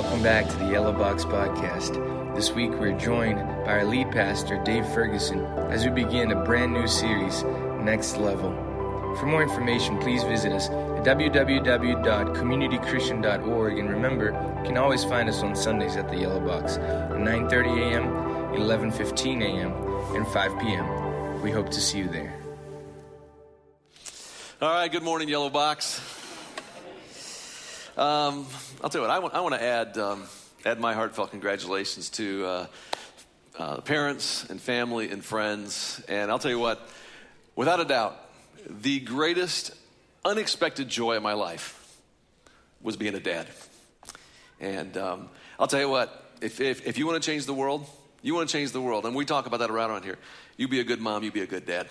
welcome back to the Yellow Box Podcast. This week we're joined by our lead pastor, Dave Ferguson, as we begin a brand new series, Next Level. For more information, please visit us at www.communitychristian.org and remember, you can always find us on Sundays at the Yellow Box at 9:30 a.m., 11:15 a.m., and 5 p.m. We hope to see you there. All right, good morning, Yellow Box. Um, I'll tell you what, I want, I want to add, um, add my heartfelt congratulations to uh, uh, parents and family and friends. And I'll tell you what, without a doubt, the greatest unexpected joy of my life was being a dad. And um, I'll tell you what, if, if, if you want to change the world, you want to change the world, and we talk about that around here, you be a good mom, you be a good dad.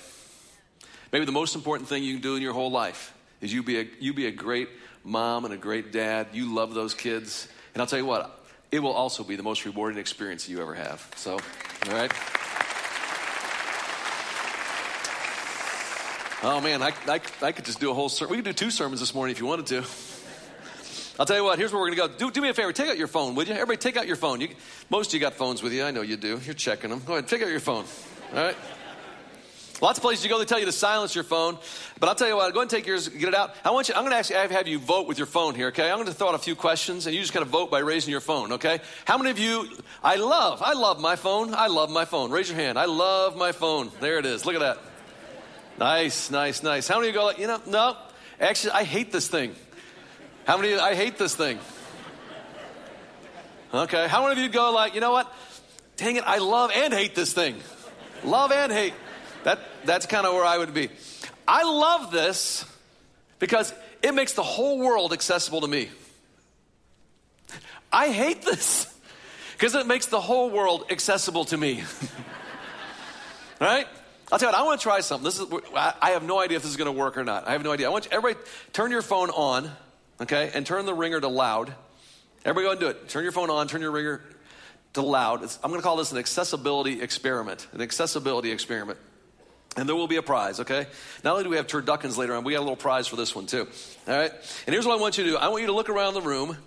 Maybe the most important thing you can do in your whole life is you be a, you be a great mom and a great dad. You love those kids. And I'll tell you what, it will also be the most rewarding experience you ever have. So, all right? Oh man, I, I, I could just do a whole sermon. We could do two sermons this morning if you wanted to. I'll tell you what, here's where we're going to go. Do, do me a favor, take out your phone, would you? Everybody, take out your phone. You, most of you got phones with you. I know you do. You're checking them. Go ahead, take out your phone. All right? Lots of places you go, they tell you to silence your phone. But I'll tell you what, go and take yours, get it out. I want you, I'm going to actually have you vote with your phone here, okay? I'm going to throw out a few questions and you just kind of vote by raising your phone, okay? How many of you, I love, I love my phone. I love my phone. Raise your hand. I love my phone. There it is. Look at that. Nice, nice, nice. How many of you go like, you know, no, actually, I hate this thing. How many, I hate this thing. Okay. How many of you go like, you know what? Dang it, I love and hate this thing. Love and hate. That, that's kind of where I would be. I love this because it makes the whole world accessible to me. I hate this because it makes the whole world accessible to me. right? I'll tell you what, I want to try something. This is, I have no idea if this is going to work or not. I have no idea. I want you, everybody, turn your phone on, okay, and turn the ringer to loud. Everybody go and do it. Turn your phone on, turn your ringer to loud. It's, I'm going to call this an accessibility experiment. An accessibility experiment. And there will be a prize, okay? Not only do we have turduckens later on, we got a little prize for this one too. All right? And here's what I want you to do I want you to look around the room,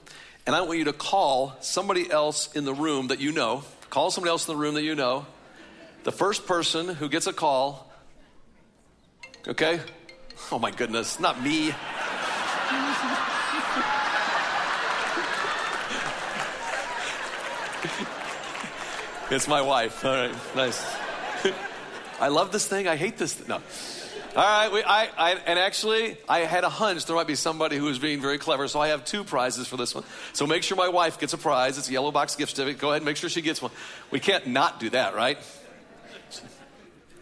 and I want you to call somebody else in the room that you know. Call somebody else in the room that you know. The first person who gets a call, okay? Oh my goodness, not me. it's my wife. All right, nice. I love this thing. I hate this. No. All right. We, I, I, and actually, I had a hunch there might be somebody who was being very clever, so I have two prizes for this one. So make sure my wife gets a prize. It's a yellow box gift certificate. Go ahead and make sure she gets one. We can't not do that, right?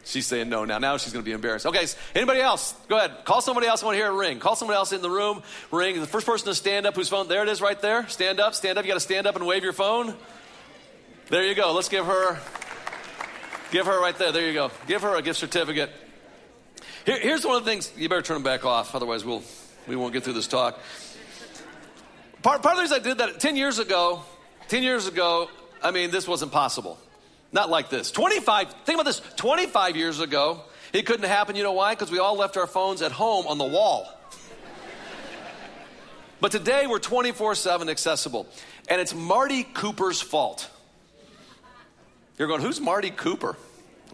She's saying no now. Now she's going to be embarrassed. Okay, anybody else? Go ahead. Call somebody else. I want to hear a ring. Call somebody else in the room. Ring. The first person to stand up whose phone, there it is right there. Stand up, stand up. You got to stand up and wave your phone. There you go. Let's give her Give her right there. There you go. Give her a gift certificate. Here, here's one of the things. You better turn them back off, otherwise we'll we won't get through this talk. Part, part of the reason I did that ten years ago, ten years ago, I mean, this wasn't possible. Not like this. 25, think about this. 25 years ago, it couldn't happen. You know why? Because we all left our phones at home on the wall. but today we're 24 7 accessible. And it's Marty Cooper's fault. You're going, who's Marty Cooper?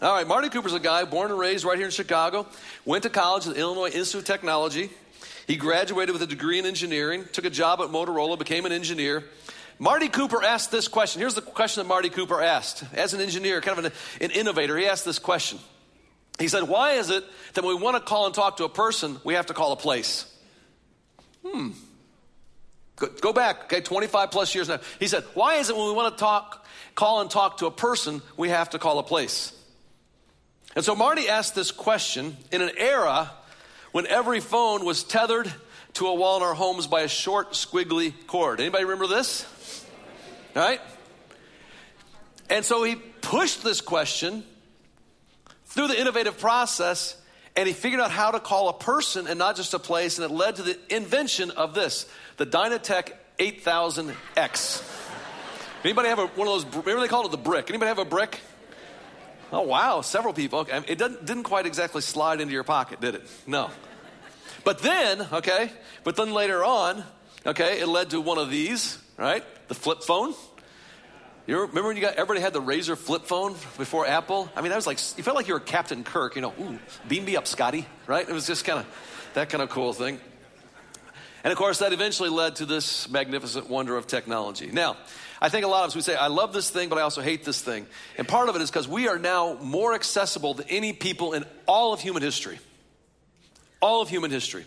All right, Marty Cooper's a guy born and raised right here in Chicago, went to college at the Illinois Institute of Technology. He graduated with a degree in engineering, took a job at Motorola, became an engineer. Marty Cooper asked this question. Here's the question that Marty Cooper asked. As an engineer, kind of an, an innovator, he asked this question. He said, Why is it that when we want to call and talk to a person, we have to call a place? Hmm. Go, go back, okay, 25 plus years now. He said, Why is it when we want to talk call and talk to a person, we have to call a place. And so Marty asked this question in an era when every phone was tethered to a wall in our homes by a short, squiggly cord. Anybody remember this? All right? And so he pushed this question through the innovative process and he figured out how to call a person and not just a place, and it led to the invention of this the DynaTAC 8000X. Anybody have a, one of those, remember they called it the brick? Anybody have a brick? Oh, wow, several people. Okay. It didn't, didn't quite exactly slide into your pocket, did it? No. But then, okay, but then later on, Okay, it led to one of these, right? The flip phone. You remember when you got everybody had the RAZR flip phone before Apple? I mean, that was like you felt like you were Captain Kirk. You know, ooh, beam me up, Scotty. Right? It was just kind of that kind of cool thing. And of course, that eventually led to this magnificent wonder of technology. Now, I think a lot of us would say, I love this thing, but I also hate this thing. And part of it is because we are now more accessible than any people in all of human history. All of human history.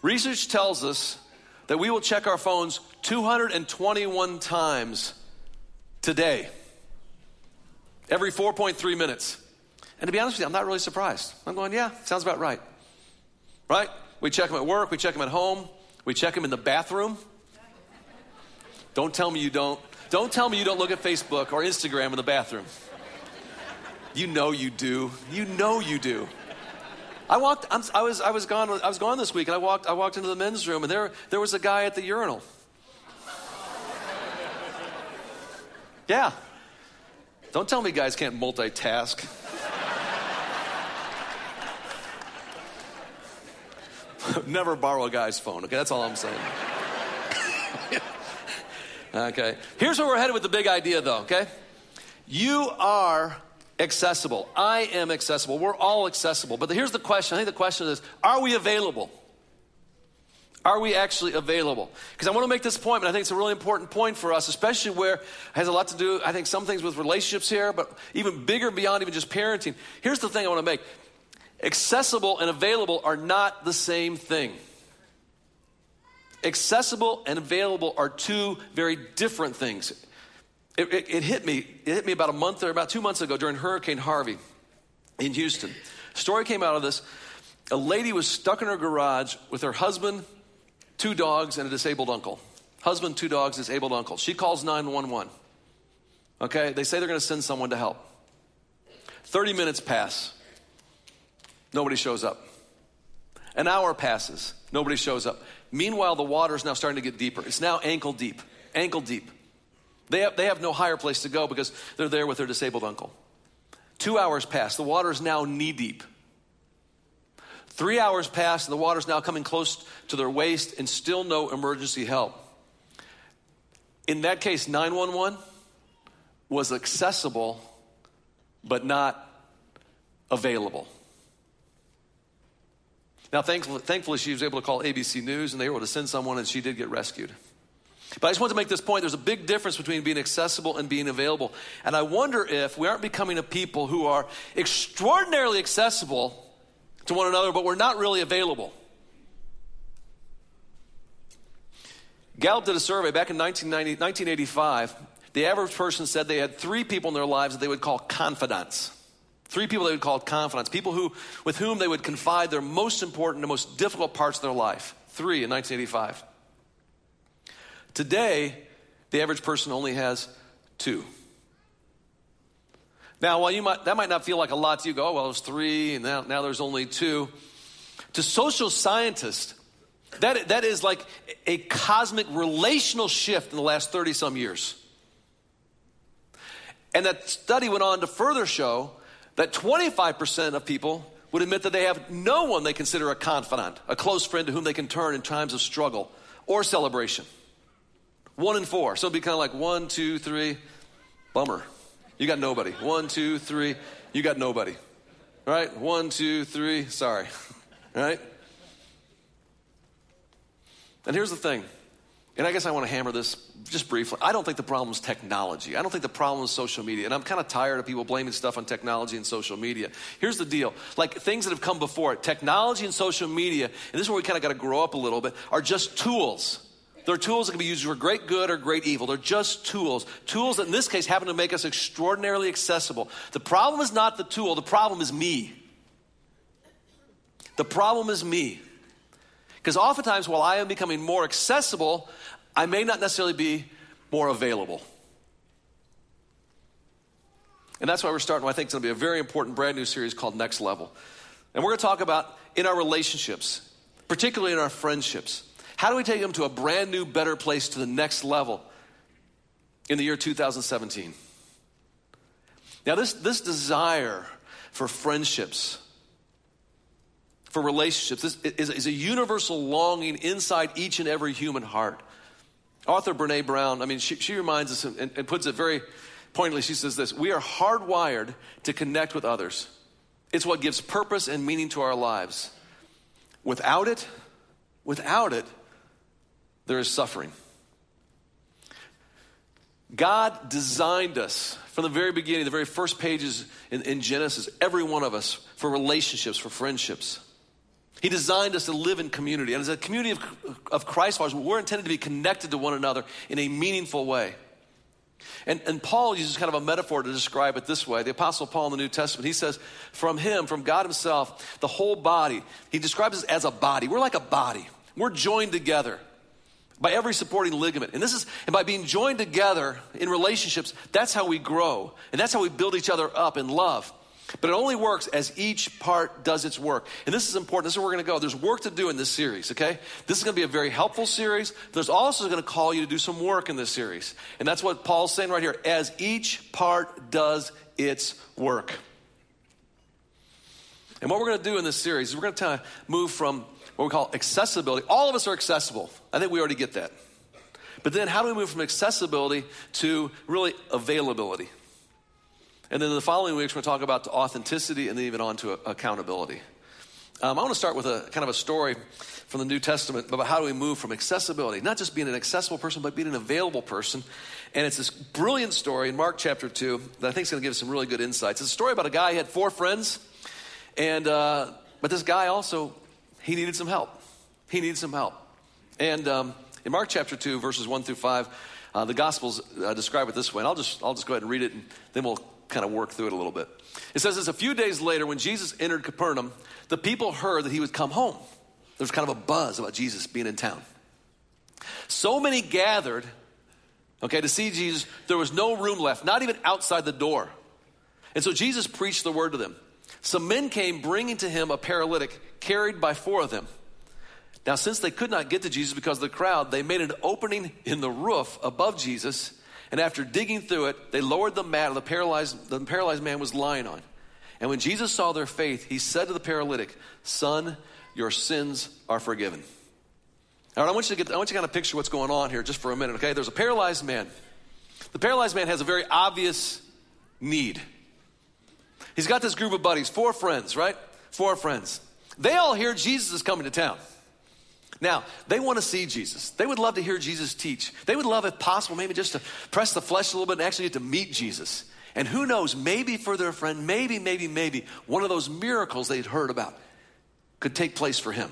Research tells us that we will check our phones 221 times today, every 4.3 minutes. And to be honest with you, I'm not really surprised. I'm going, yeah, sounds about right. Right? We check them at work, we check them at home, we check them in the bathroom. Don't tell me you don't. Don't tell me you don't look at Facebook or Instagram in the bathroom. You know you do. You know you do. I walked. I'm, i was. I was gone. I was gone this week, and I walked. I walked into the men's room, and there, there was a guy at the urinal. Yeah. Don't tell me guys can't multitask. Never borrow a guy's phone, okay? That's all I'm saying. Okay. Here's where we're headed with the big idea, though, okay? You are accessible. I am accessible. We're all accessible. But here's the question I think the question is are we available? Are we actually available? Because I want to make this point, but I think it's a really important point for us, especially where it has a lot to do, I think, some things with relationships here, but even bigger beyond even just parenting. Here's the thing I want to make accessible and available are not the same thing. Accessible and available are two very different things. It, it, it, hit me. It hit me about a month or about two months ago during Hurricane Harvey in Houston. story came out of this. A lady was stuck in her garage with her husband, two dogs, and a disabled uncle. Husband, two dogs, disabled uncle. She calls 911. Okay, they say they're going to send someone to help. 30 minutes pass. Nobody shows up. An hour passes. Nobody shows up. Meanwhile, the water is now starting to get deeper. It's now ankle deep. Ankle deep. They have, they have no higher place to go because they're there with their disabled uncle. Two hours pass. The water is now knee deep. Three hours pass, and the water is now coming close to their waist, and still no emergency help. In that case, 911 was accessible, but not available. Now, thankfully, thankfully, she was able to call ABC News, and they were able to send someone, and she did get rescued. But I just want to make this point there's a big difference between being accessible and being available. And I wonder if we aren't becoming a people who are extraordinarily accessible to one another, but we're not really available. Gallup did a survey back in 1985. The average person said they had three people in their lives that they would call confidants. Three people they would call confidants, people who, with whom they would confide their most important and most difficult parts of their life. Three in 1985. Today, the average person only has two. Now, while you might, that might not feel like a lot to you, go, oh, well, there's three, and now, now there's only two. To social scientists, that, that is like a cosmic relational shift in the last 30 some years. And that study went on to further show that 25% of people would admit that they have no one they consider a confidant, a close friend to whom they can turn in times of struggle or celebration. One in four. So it'd be kind of like one, two, three, bummer. You got nobody. One, two, three, you got nobody. Right? One, two, three, sorry. Right? And here's the thing, and I guess I want to hammer this just briefly. I don't think the problem is technology. I don't think the problem is social media. And I'm kind of tired of people blaming stuff on technology and social media. Here's the deal like things that have come before it, technology and social media, and this is where we kind of got to grow up a little bit, are just tools. They're tools that can be used for great good or great evil. They're just tools. Tools that in this case happen to make us extraordinarily accessible. The problem is not the tool, the problem is me. The problem is me. Because oftentimes, while I am becoming more accessible, I may not necessarily be more available. And that's why we're starting, I think it's going to be a very important brand new series called Next Level. And we're going to talk about in our relationships, particularly in our friendships. How do we take them to a brand new, better place to the next level in the year 2017? Now, this, this desire for friendships, for relationships. This is, is a universal longing inside each and every human heart. Author Brene Brown, I mean, she, she reminds us and, and puts it very pointedly. She says this We are hardwired to connect with others, it's what gives purpose and meaning to our lives. Without it, without it, there is suffering. God designed us from the very beginning, the very first pages in, in, Genesis, every one of us for relationships, for friendships. He designed us to live in community. And as a community of, of Christ followers, we're intended to be connected to one another in a meaningful way. And, and Paul uses kind of a metaphor to describe it this way. The Apostle Paul in the New Testament, he says, from him, from God himself, the whole body, he describes us as a body. We're like a body. We're joined together by every supporting ligament. And this is, and by being joined together in relationships, that's how we grow. And that's how we build each other up in love. But it only works as each part does its work. And this is important. This is where we're going to go. There's work to do in this series, okay? This is going to be a very helpful series. There's also going to call you to do some work in this series. And that's what Paul's saying right here as each part does its work. And what we're going to do in this series is we're going to move from what we call accessibility. All of us are accessible. I think we already get that. But then how do we move from accessibility to really availability? And then in the following weeks, we're going to talk about authenticity and then even on to accountability. Um, I want to start with a kind of a story from the New Testament about how do we move from accessibility, not just being an accessible person, but being an available person. And it's this brilliant story in Mark chapter 2 that I think is going to give us some really good insights. It's a story about a guy who had four friends, and uh, but this guy also he needed some help. He needed some help. And um, in Mark chapter 2, verses 1 through 5, uh, the Gospels uh, describe it this way. And I'll just, I'll just go ahead and read it, and then we'll kind of work through it a little bit. It says this A few days later, when Jesus entered Capernaum, the people heard that he would come home. There was kind of a buzz about Jesus being in town. So many gathered, okay, to see Jesus, there was no room left, not even outside the door. And so Jesus preached the word to them. Some men came bringing to him a paralytic carried by four of them. Now, since they could not get to Jesus because of the crowd, they made an opening in the roof above Jesus, and after digging through it, they lowered the mat the paralyzed, the paralyzed man was lying on. And when Jesus saw their faith, he said to the paralytic, Son, your sins are forgiven. All right, I want you to get, I want you to kind of picture what's going on here just for a minute, okay? There's a paralyzed man. The paralyzed man has a very obvious need. He's got this group of buddies, four friends, right? Four friends. They all hear Jesus is coming to town. Now, they want to see Jesus. They would love to hear Jesus teach. They would love, if possible, maybe just to press the flesh a little bit and actually get to meet Jesus. And who knows, maybe for their friend, maybe, maybe, maybe, one of those miracles they'd heard about could take place for him.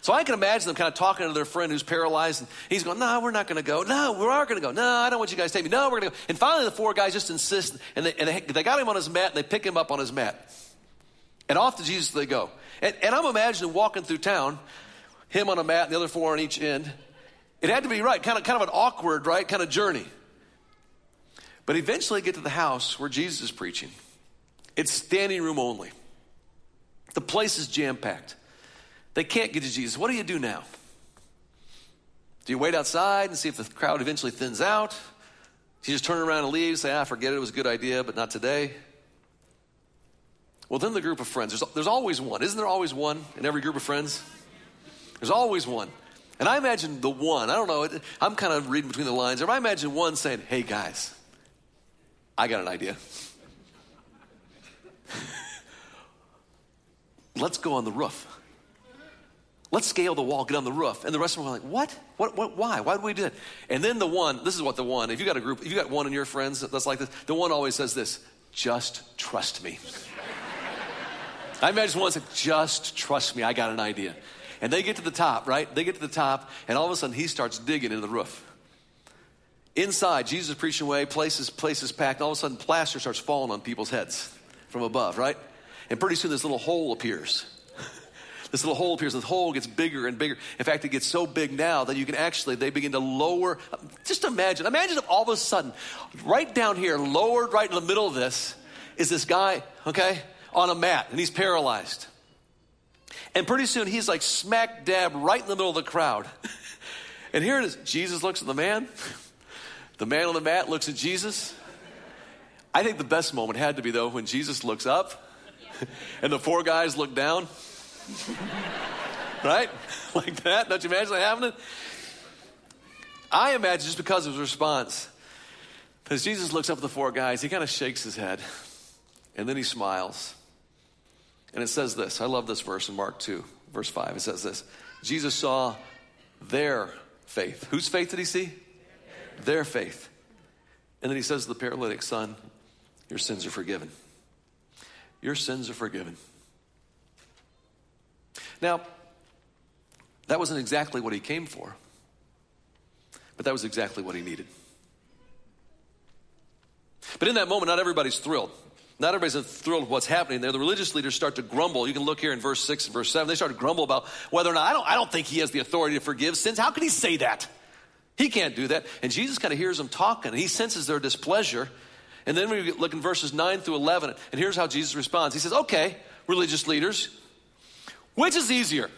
So I can imagine them kind of talking to their friend who's paralyzed, and he's going, No, we're not going to go. No, we are going to go. No, I don't want you guys to take me. No, we're going to go. And finally, the four guys just insist, and, they, and they, they got him on his mat, and they pick him up on his mat. And off to Jesus they go. And, and I'm imagining walking through town, him on a mat, and the other four on each end. It had to be right, kind of, kind of an awkward, right, kind of journey. But eventually get to the house where Jesus is preaching. It's standing room only. The place is jam packed. They can't get to Jesus. What do you do now? Do you wait outside and see if the crowd eventually thins out? Do you just turn around and leave, say, ah, forget it, it was a good idea, but not today? Well, then the group of friends, there's, there's always one. Isn't there always one in every group of friends? There's always one. And I imagine the one, I don't know, I'm kind of reading between the lines. Or I imagine one saying, hey guys, I got an idea. Let's go on the roof. Let's scale the wall, get on the roof. And the rest of them are like, what? What, what? Why? Why do we do that? And then the one, this is what the one, if you got a group, if you got one of your friends that's like this, the one always says this just trust me. I imagine one said, just trust me, I got an idea. And they get to the top, right? They get to the top, and all of a sudden he starts digging into the roof. Inside, Jesus is preaching away, places, places packed, all of a sudden plaster starts falling on people's heads from above, right? And pretty soon this little hole appears. this little hole appears, and hole gets bigger and bigger. In fact, it gets so big now that you can actually, they begin to lower. Just imagine, imagine if all of a sudden, right down here, lowered right in the middle of this, is this guy, okay? on a mat and he's paralyzed. And pretty soon he's like smack dab right in the middle of the crowd. and here it is Jesus looks at the man, the man on the mat looks at Jesus. I think the best moment had to be, though, when Jesus looks up and the four guys look down right? Like that. Don't you imagine that happening? I imagine just because of his response. As Jesus looks up at the four guys, he kind of shakes his head and then he smiles. And it says this I love this verse in Mark 2, verse 5. It says this Jesus saw their faith. Whose faith did he see? Their faith. And then he says to the paralytic son, Your sins are forgiven. Your sins are forgiven. Now, that wasn't exactly what he came for, but that was exactly what he needed. But in that moment, not everybody's thrilled. Not everybody's thrilled with what's happening there. The religious leaders start to grumble. You can look here in verse 6 and verse 7. They start to grumble about whether or not, I don't, I don't think he has the authority to forgive sins. How can he say that? He can't do that. And Jesus kind of hears them talking, he senses their displeasure. And then we look in verses 9 through 11, and here's how Jesus responds. He says, Okay, religious leaders, which is easier?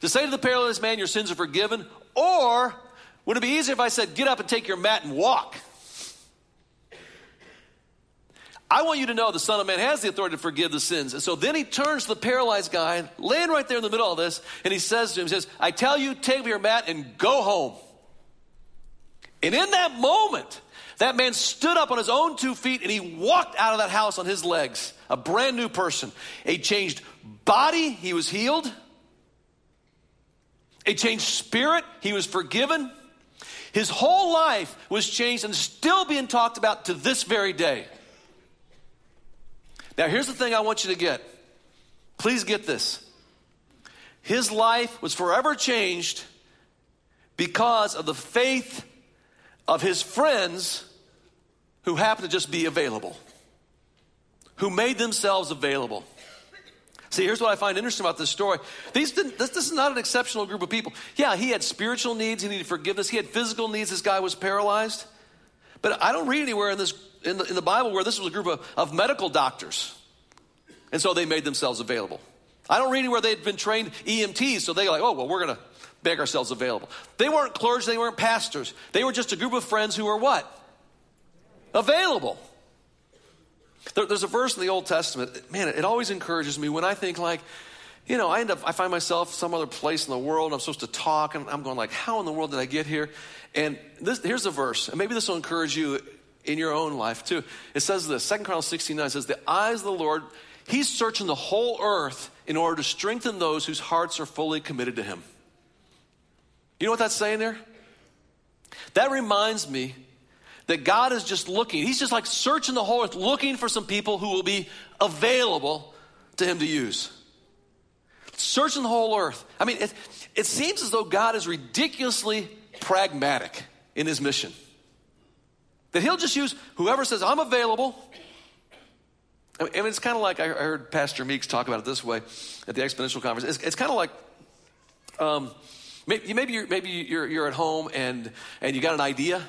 To say to the paralyzed man, Your sins are forgiven, or would it be easier if I said, Get up and take your mat and walk? I want you to know the Son of Man has the authority to forgive the sins. And so then he turns to the paralyzed guy, laying right there in the middle of this, and he says to him, he says, I tell you, take your mat and go home. And in that moment, that man stood up on his own two feet and he walked out of that house on his legs, a brand new person. A changed body, he was healed. A changed spirit, he was forgiven. His whole life was changed and still being talked about to this very day. Now, here's the thing I want you to get. Please get this. His life was forever changed because of the faith of his friends who happened to just be available, who made themselves available. See, here's what I find interesting about this story. These this, this is not an exceptional group of people. Yeah, he had spiritual needs, he needed forgiveness, he had physical needs, this guy was paralyzed. But I don't read anywhere in this in the, in the Bible where this was a group of, of medical doctors. And so they made themselves available. I don't read anywhere they'd been trained EMTs, so they like, oh, well, we're going to make ourselves available. They weren't clergy, they weren't pastors. They were just a group of friends who were what? Available. There, there's a verse in the Old Testament, man, it always encourages me when I think like, you know, I end up, I find myself some other place in the world. I'm supposed to talk, and I'm going like, how in the world did I get here? And this, here's a verse, and maybe this will encourage you in your own life too. It says this, 2 Chronicles 69 says, the eyes of the Lord, he's searching the whole earth in order to strengthen those whose hearts are fully committed to him. You know what that's saying there? That reminds me that God is just looking. He's just like searching the whole earth, looking for some people who will be available to Him to use. Searching the whole earth. I mean, it, it seems as though God is ridiculously pragmatic in His mission. That He'll just use whoever says, I'm available. I mean, it's kind of like I heard Pastor Meeks talk about it this way at the Exponential Conference. It's, it's kind of like um, maybe, maybe, you're, maybe you're, you're at home and, and you got an idea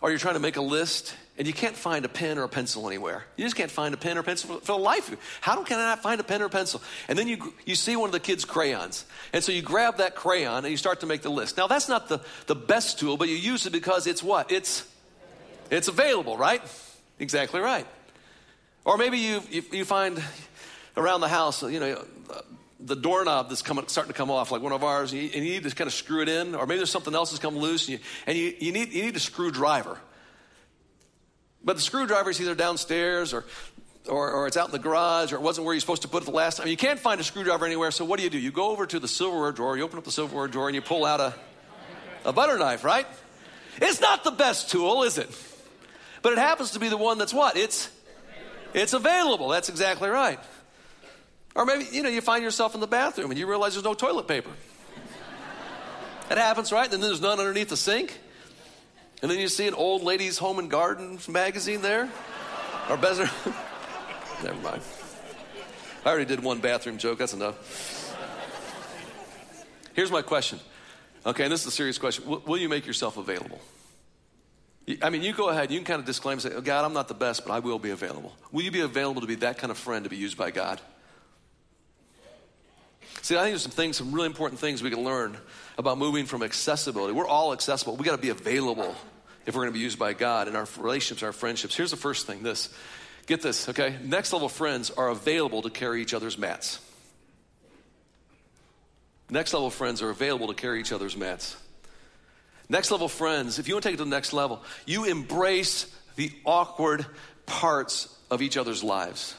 or you're trying to make a list and you can't find a pen or a pencil anywhere. You just can't find a pen or pencil for, the life of you. How can I not find a pen or a pencil? And then you, you see one of the kids' crayons. And so you grab that crayon and you start to make the list. Now, that's not the, the best tool, but you use it because it's what? It's, it's available, right? Exactly right. Or maybe you, you, you find around the house, you know, the doorknob that's coming, starting to come off, like one of ours, and you, and you, need to kind of screw it in, or maybe there's something else that's come loose, and you, and you, you, need, you need a screwdriver. But the screwdriver is either downstairs or, or, or, it's out in the garage, or it wasn't where you're supposed to put it the last time. You can't find a screwdriver anywhere, so what do you do? You go over to the silverware drawer, you open up the silverware drawer, and you pull out a, a butter knife, right? It's not the best tool, is it? But it happens to be the one that's what? It's, it's available. That's exactly right. Or maybe, you know, you find yourself in the bathroom and you realize there's no toilet paper. That happens, right? And then there's none underneath the sink. And then you see an old lady's home and garden magazine there. Or better. Never mind. I already did one bathroom joke. That's enough. Here's my question. Okay, and this is a serious question. Will you make yourself available? I mean, you go ahead, you can kind of disclaim, say, oh, God, I'm not the best, but I will be available. Will you be available to be that kind of friend to be used by God? See, I think there's some things, some really important things we can learn about moving from accessibility. We're all accessible. We got to be available if we're going to be used by God in our relationships, our friendships. Here's the first thing this. Get this, okay? Next level friends are available to carry each other's mats. Next level friends are available to carry each other's mats. Next level friends, if you want to take it to the next level, you embrace the awkward parts of each other's lives.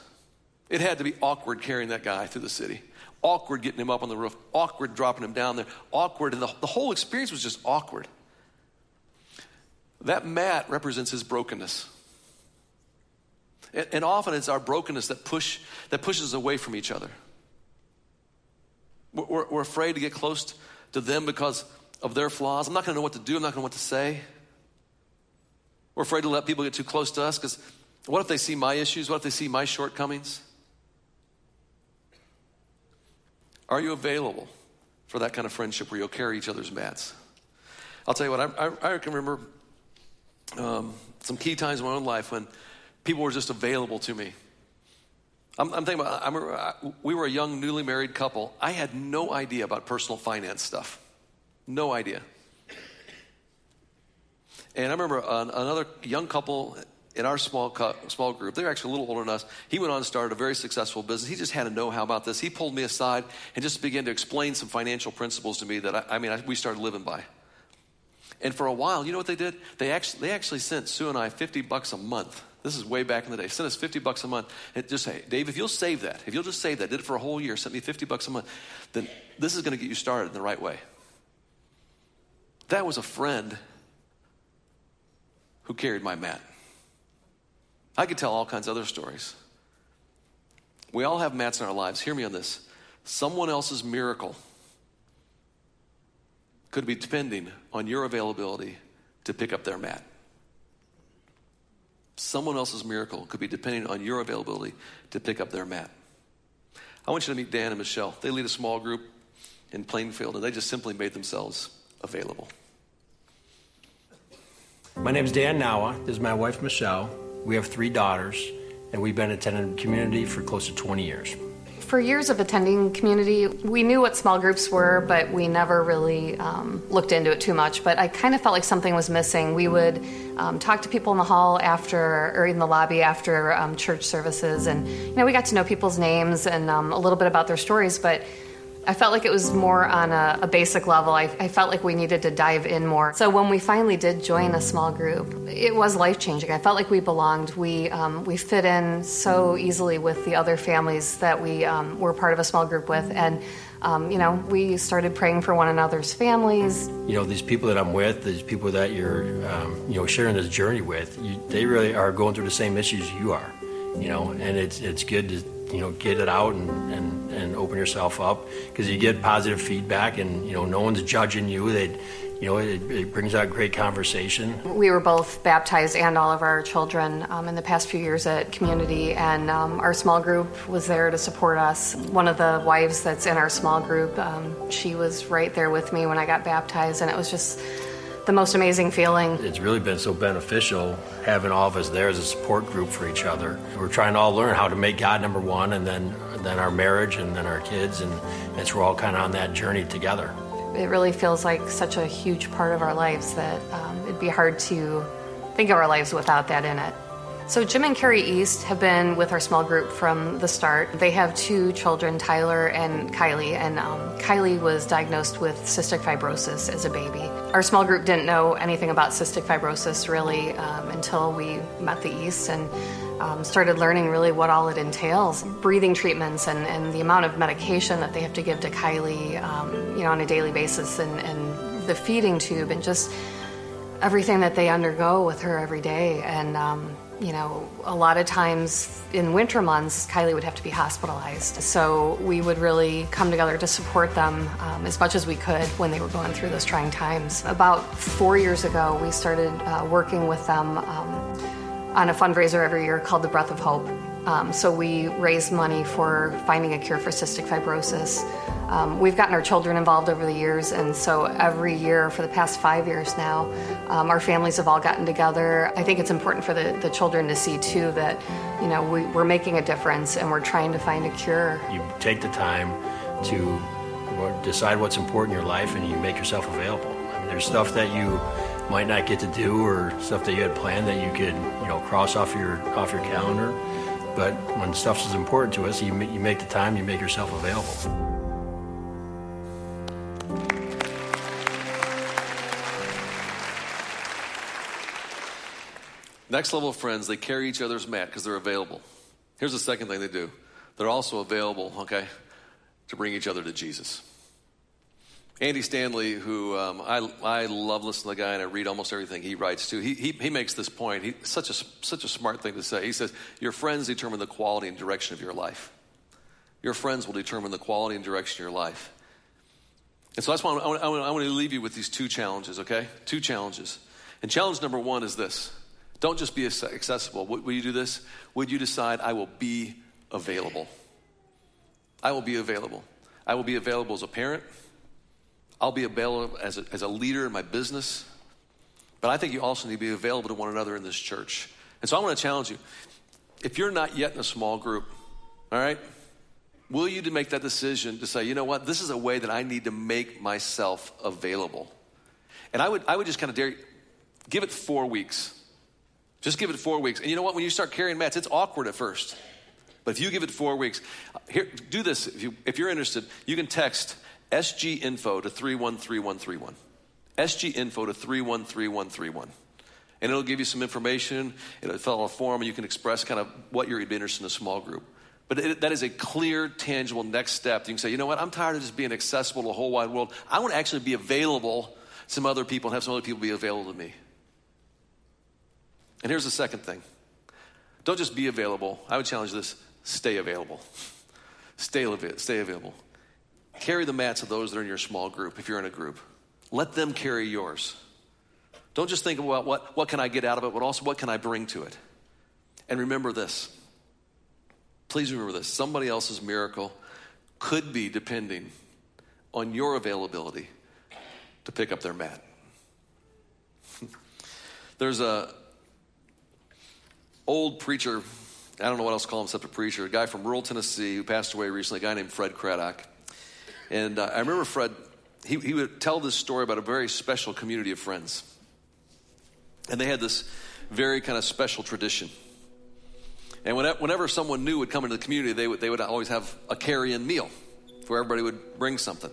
It had to be awkward carrying that guy through the city, awkward getting him up on the roof, awkward dropping him down there, awkward, and the, the whole experience was just awkward. That mat represents his brokenness. And, and often it's our brokenness that, push, that pushes us away from each other. We're, we're afraid to get close to them because of their flaws. I'm not going to know what to do, I'm not going to know what to say. We're afraid to let people get too close to us because what if they see my issues? What if they see my shortcomings? Are you available for that kind of friendship where you'll carry each other's mats? I'll tell you what, I, I, I can remember um, some key times in my own life when people were just available to me. I'm, I'm thinking about, I remember I, we were a young, newly married couple. I had no idea about personal finance stuff. No idea. And I remember an, another young couple in our small small group. They're actually a little older than us. He went on and started a very successful business. He just had a know-how about this. He pulled me aside and just began to explain some financial principles to me that I, I mean I, we started living by. And for a while, you know what they did? They actually they actually sent Sue and I fifty bucks a month. This is way back in the day. Sent us fifty bucks a month and just say, Dave, if you'll save that, if you'll just save that, did it for a whole year, sent me fifty bucks a month, then this is going to get you started in the right way. That was a friend who carried my mat. I could tell all kinds of other stories. We all have mats in our lives. Hear me on this. Someone else's miracle could be depending on your availability to pick up their mat. Someone else's miracle could be depending on your availability to pick up their mat. I want you to meet Dan and Michelle. They lead a small group in Plainfield, and they just simply made themselves available. My name is Dan Nawa. This is my wife, Michelle. We have three daughters, and we've been attending community for close to 20 years. For years of attending community, we knew what small groups were, but we never really um, looked into it too much. But I kind of felt like something was missing. We would um, talk to people in the hall after, or in the lobby after um, church services, and you know, we got to know people's names and um, a little bit about their stories, but I felt like it was more on a, a basic level. I, I, felt like we needed to dive in more. So when we finally did join a small group, it was life changing. I felt like we belonged. We um, we fit in so easily with the other families that we um, were part of a small group with, and um, you know we started praying for one another's families. You know these people that I'm with, these people that you're um, you know sharing this journey with, you, they really are going through the same issues you are. You know, and it's it's good to you know get it out and, and, and open yourself up. Because you get positive feedback and you know no one's judging you. They you know it, it brings out great conversation. We were both baptized and all of our children um, in the past few years at community. And um, our small group was there to support us. One of the wives that's in our small group um, she was right there with me when i got baptized. And it was just the most amazing feeling. It's really been so beneficial having all of us there as a support group for each other. We're trying to all learn how to make God number one, and then then our marriage, and then our kids, and it's we're all kind of on that journey together. It really feels like such a huge part of our lives that um, it'd be hard to think of our lives without that in it. So, Jim and Carrie East have been with our small group from the start. They have two children, Tyler and Kylie, and um, Kylie was diagnosed with cystic fibrosis as a baby. Our small group didn't know anything about cystic fibrosis really um, until we met the East and um, started learning really what all it entails breathing treatments and, and, the amount of medication that they have to give to Kylie um, you know, on a daily basis, and, and, the feeding tube, and just everything that they undergo with her every day. And um, you know, a lot of times in winter months, Kylie would have to be hospitalized. So we would really come together to support them um, as much as we could when they were going through those trying times. About four years ago, we started uh, working with them um, on a fundraiser every year called the Breath of Hope. Um, so we raise money for finding a cure for cystic fibrosis. Um, we've gotten our children involved over the years, and so every year for the past five years now, um, our families have all gotten together. I think it's important for the, the children to see too that, you know, we, we're making a difference and we're trying to find a cure. You take the time to decide what's important in your life and you make yourself available. I mean, there's stuff that you might not get to do or stuff that you had planned that you could, you know, cross off your off your calendar. But when stuff is important to us, you, you make the time, you make yourself available. Next level friends, they carry each other's mat because they're available. Here's the second thing they do they're also available, okay, to bring each other to Jesus. Andy Stanley, who um, I, I love listening to the guy and I read almost everything he writes too, he, he, he makes this point. He, such, a, such a smart thing to say. He says, Your friends determine the quality and direction of your life. Your friends will determine the quality and direction of your life. And so that's why I, want, I want to leave you with these two challenges, okay? Two challenges. And challenge number one is this don't just be accessible. Would you do this? Would you decide, I will be available? I will be available. I will be available as a parent. I'll be available as a, as a leader in my business. But I think you also need to be available to one another in this church. And so I want to challenge you. If you're not yet in a small group, all right, will you to make that decision to say, you know what, this is a way that I need to make myself available? And I would, I would just kind of dare, you, give it four weeks. Just give it four weeks. And you know what? When you start carrying mats, it's awkward at first. But if you give it four weeks, uh, here, do this. If, you, if you're interested, you can text SG info to 313131. SG info to 313131. And it'll give you some information. It'll fill out a form, and you can express kind of what you're interested in a small group. But it, that is a clear, tangible next step. You can say, you know what, I'm tired of just being accessible to the whole wide world. I want to actually be available to some other people and have some other people be available to me. And here's the second thing don't just be available. I would challenge this stay available. Stay, stay available. Carry the mats of those that are in your small group if you're in a group. Let them carry yours. Don't just think about what, what can I get out of it, but also what can I bring to it. And remember this. Please remember this. Somebody else's miracle could be depending on your availability to pick up their mat. There's a old preacher, I don't know what else to call him except a preacher, a guy from rural Tennessee who passed away recently, a guy named Fred Craddock. And uh, I remember Fred, he, he would tell this story about a very special community of friends. And they had this very kind of special tradition. And whenever someone new would come into the community, they would, they would always have a carry in meal where everybody would bring something.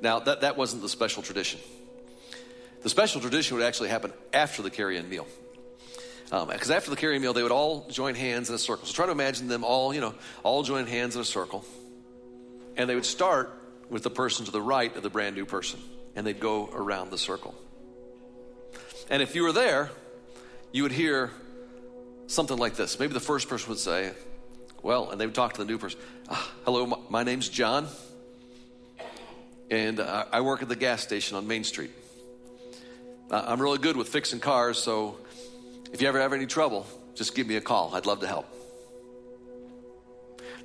Now, that, that wasn't the special tradition. The special tradition would actually happen after the carry in meal. Because um, after the carry meal, they would all join hands in a circle. So try to imagine them all, you know, all join hands in a circle. And they would start with the person to the right of the brand new person. And they'd go around the circle. And if you were there, you would hear something like this. Maybe the first person would say, Well, and they would talk to the new person. Ah, hello, my, my name's John. And uh, I work at the gas station on Main Street. Uh, I'm really good with fixing cars, so if you ever have any trouble, just give me a call. I'd love to help.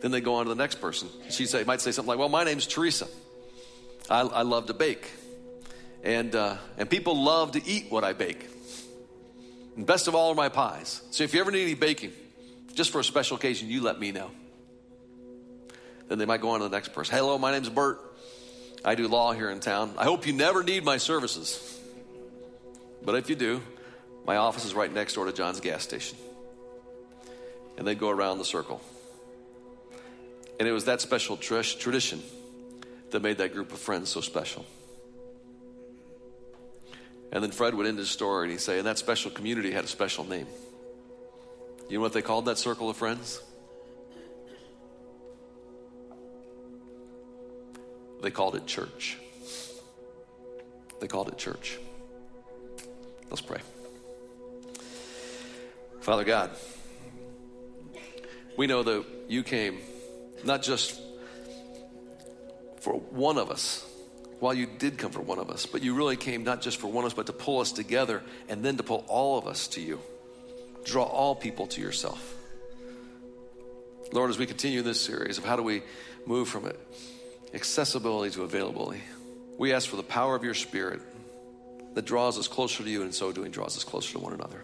Then they go on to the next person. She say, might say something like, Well, my name's Teresa. I, I love to bake. And, uh, and people love to eat what I bake. And best of all are my pies. So if you ever need any baking, just for a special occasion, you let me know. Then they might go on to the next person. Hello, my name's Bert. I do law here in town. I hope you never need my services. But if you do, my office is right next door to John's gas station. And they'd go around the circle. And it was that special tr- tradition that made that group of friends so special. And then Fred would end his story and he'd say, and that special community had a special name. You know what they called that circle of friends? They called it church. They called it church. Let's pray. Father God, we know that you came not just for one of us, while you did come for one of us, but you really came not just for one of us, but to pull us together and then to pull all of us to you. Draw all people to yourself. Lord, as we continue this series of how do we move from it, accessibility to availability, we ask for the power of your Spirit that draws us closer to you, and in so doing, draws us closer to one another.